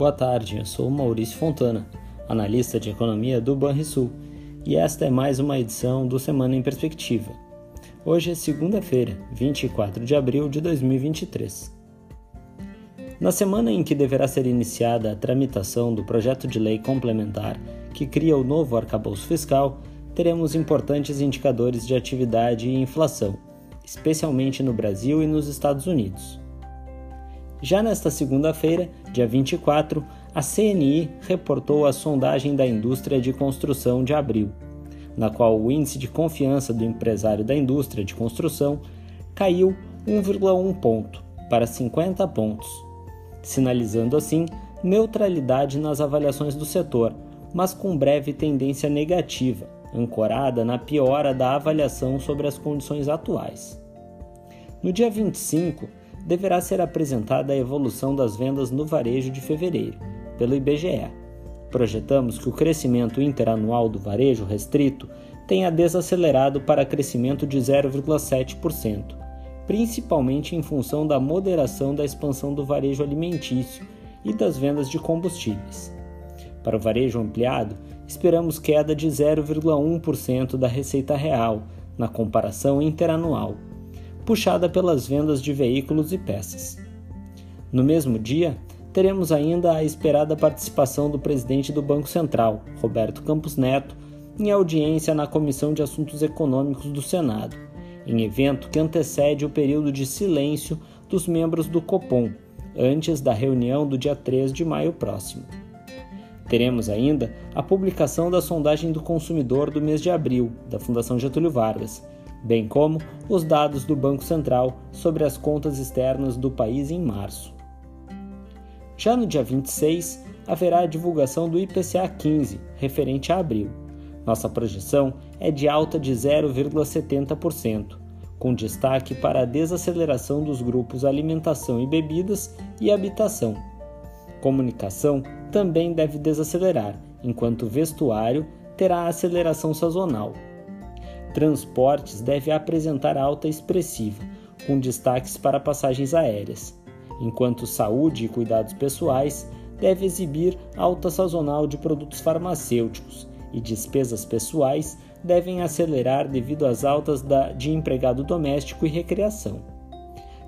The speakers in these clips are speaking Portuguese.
Boa tarde, eu sou Maurício Fontana, analista de economia do Banrisul, e esta é mais uma edição do Semana em Perspectiva. Hoje é segunda-feira, 24 de abril de 2023. Na semana em que deverá ser iniciada a tramitação do projeto de lei complementar que cria o novo arcabouço fiscal, teremos importantes indicadores de atividade e inflação, especialmente no Brasil e nos Estados Unidos. Já nesta segunda-feira, dia 24, a CNI reportou a sondagem da indústria de construção de abril, na qual o índice de confiança do empresário da indústria de construção caiu 1,1 ponto para 50 pontos, sinalizando assim neutralidade nas avaliações do setor, mas com breve tendência negativa, ancorada na piora da avaliação sobre as condições atuais. No dia 25, deverá ser apresentada a evolução das vendas no varejo de fevereiro, pelo IBGE. Projetamos que o crescimento interanual do varejo restrito tenha desacelerado para crescimento de 0,7%, principalmente em função da moderação da expansão do varejo alimentício e das vendas de combustíveis. Para o varejo ampliado, esperamos queda de 0,1% da receita real na comparação interanual puxada pelas vendas de veículos e peças. No mesmo dia, teremos ainda a esperada participação do presidente do Banco Central, Roberto Campos Neto, em audiência na Comissão de Assuntos Econômicos do Senado, em evento que antecede o período de silêncio dos membros do Copom, antes da reunião do dia 3 de maio próximo. Teremos ainda a publicação da sondagem do consumidor do mês de abril, da Fundação Getúlio Vargas, bem como os dados do Banco Central sobre as contas externas do país em março. Já no dia 26, haverá a divulgação do IPCA 15, referente a abril. Nossa projeção é de alta de 0,70%, com destaque para a desaceleração dos grupos alimentação e bebidas e habitação. Comunicação também deve desacelerar, enquanto vestuário terá aceleração sazonal. Transportes deve apresentar alta expressiva, com destaques para passagens aéreas, enquanto saúde e cuidados pessoais deve exibir alta sazonal de produtos farmacêuticos e despesas pessoais devem acelerar devido às altas da, de empregado doméstico e recreação.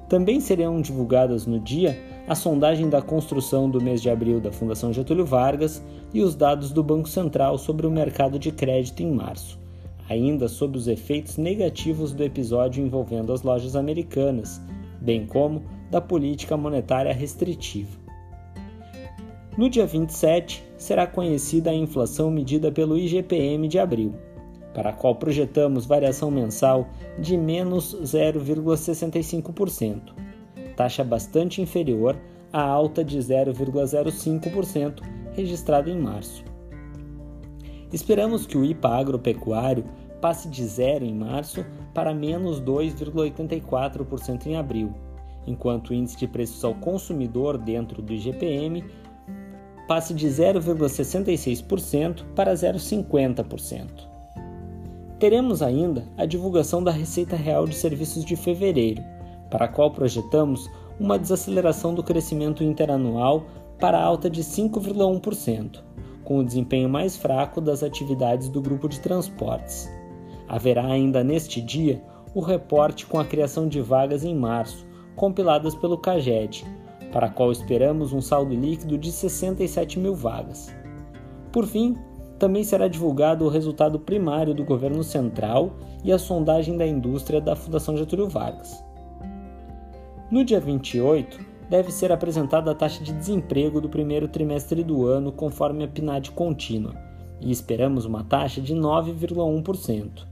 Também serão divulgadas no dia a sondagem da construção do mês de abril da Fundação Getúlio Vargas e os dados do Banco Central sobre o mercado de crédito em março ainda sob os efeitos negativos do episódio envolvendo as lojas americanas, bem como da política monetária restritiva. No dia 27, será conhecida a inflação medida pelo IGPM de abril, para a qual projetamos variação mensal de menos 0,65%, taxa bastante inferior à alta de 0,05% registrada em março. Esperamos que o IPA agropecuário passe de zero em março para menos 2,84% em abril, enquanto o índice de preços ao consumidor dentro do IGPM passe de 0,66% para 0,50%. Teremos ainda a divulgação da Receita Real de Serviços de fevereiro, para a qual projetamos uma desaceleração do crescimento interanual para alta de 5,1% com o desempenho mais fraco das atividades do grupo de transportes. Haverá ainda neste dia o reporte com a criação de vagas em março, compiladas pelo CAGED, para a qual esperamos um saldo líquido de 67 mil vagas. Por fim, também será divulgado o resultado primário do governo central e a sondagem da indústria da Fundação Getúlio Vargas. No dia 28, deve ser apresentada a taxa de desemprego do primeiro trimestre do ano conforme a PNAD contínua, e esperamos uma taxa de 9,1%,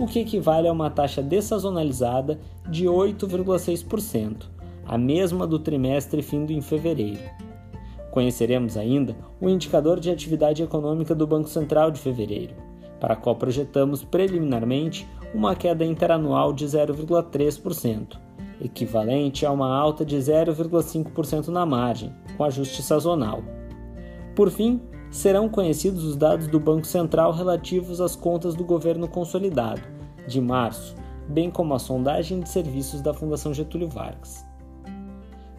o que equivale a uma taxa dessazonalizada de 8,6%, a mesma do trimestre findo em fevereiro. Conheceremos ainda o indicador de atividade econômica do Banco Central de fevereiro, para qual projetamos preliminarmente uma queda interanual de 0,3% equivalente a uma alta de 0,5% na margem, com ajuste sazonal. Por fim, serão conhecidos os dados do Banco Central relativos às contas do governo consolidado, de março, bem como a sondagem de serviços da Fundação Getúlio Vargas.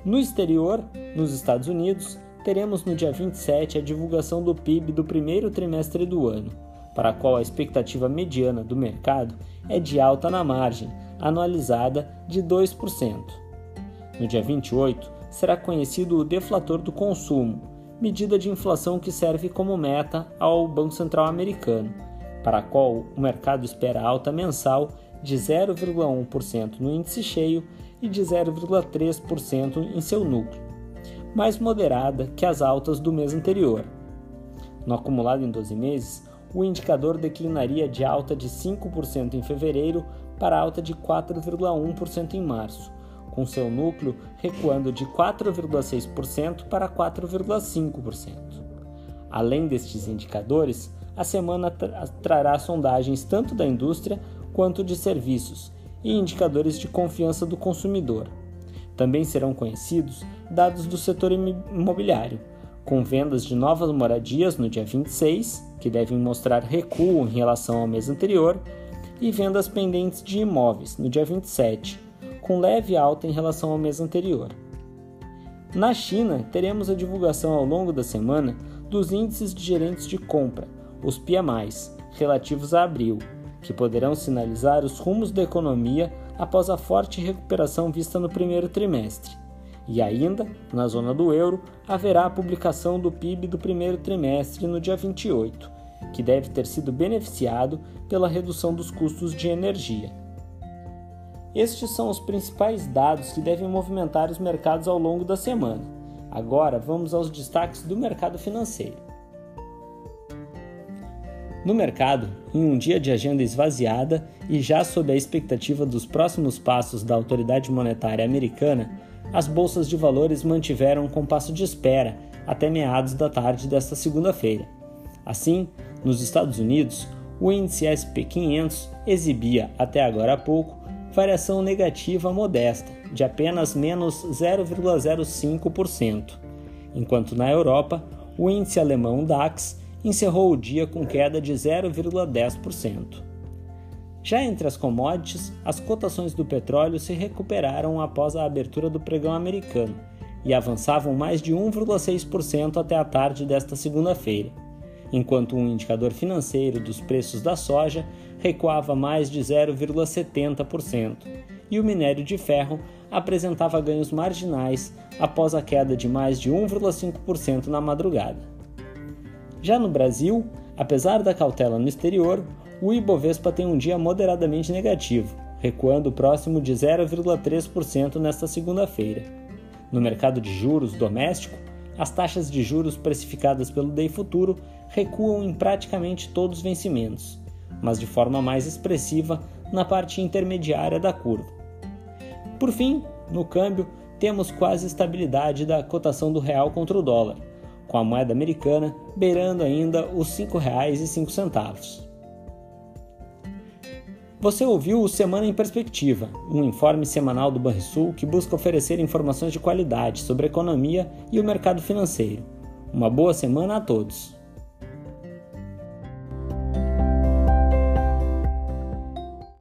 No exterior, nos Estados Unidos, teremos no dia 27 a divulgação do PIB do primeiro trimestre do ano, para a qual a expectativa mediana do mercado é de alta na margem, anualizada de 2%. No dia 28, será conhecido o deflator do consumo, medida de inflação que serve como meta ao Banco Central americano, para a qual o mercado espera alta mensal de 0,1% no índice cheio e de 0,3% em seu núcleo, mais moderada que as altas do mês anterior. No acumulado em 12 meses, o indicador declinaria de alta de 5% em fevereiro para alta de 4,1% em março, com seu núcleo recuando de 4,6% para 4,5%. Além destes indicadores, a semana tra trará sondagens tanto da indústria quanto de serviços e indicadores de confiança do consumidor. Também serão conhecidos dados do setor imobiliário, com vendas de novas moradias no dia 26, que devem mostrar recuo em relação ao mês anterior, e vendas pendentes de imóveis no dia 27, com leve alta em relação ao mês anterior. Na China, teremos a divulgação ao longo da semana dos índices de gerentes de compra, os PMIs, relativos a abril, que poderão sinalizar os rumos da economia após a forte recuperação vista no primeiro trimestre. E ainda, na zona do euro, haverá a publicação do PIB do primeiro trimestre no dia 28, que deve ter sido beneficiado pela redução dos custos de energia. Estes são os principais dados que devem movimentar os mercados ao longo da semana. Agora vamos aos destaques do mercado financeiro. No mercado, em um dia de agenda esvaziada e já sob a expectativa dos próximos passos da autoridade monetária americana, as bolsas de valores mantiveram um compasso de espera até meados da tarde desta segunda-feira. Assim, nos Estados Unidos, o índice SP 500 exibia, até agora há pouco, variação negativa modesta, de apenas menos 0,05%, enquanto na Europa, o índice alemão DAX encerrou o dia com queda de 0,10%. Já entre as commodities, as cotações do petróleo se recuperaram após a abertura do pregão americano e avançavam mais de 1,6% até a tarde desta segunda-feira, enquanto um indicador financeiro dos preços da soja recuava mais de 0,70% e o minério de ferro apresentava ganhos marginais após a queda de mais de 1,5% na madrugada. Já no Brasil, apesar da cautela no exterior, o Ibovespa tem um dia moderadamente negativo, recuando próximo de 0,3% nesta segunda-feira. No mercado de juros doméstico, as taxas de juros precificadas pelo DEI Futuro recuam em praticamente todos os vencimentos, mas de forma mais expressiva na parte intermediária da curva. Por fim, no câmbio, temos quase estabilidade da cotação do real contra o dólar, com a moeda americana beirando ainda os R$ 5,05. Você ouviu o Semana em Perspectiva, um informe semanal do Banrisul que busca oferecer informações de qualidade sobre a economia e o mercado financeiro. Uma boa semana a todos!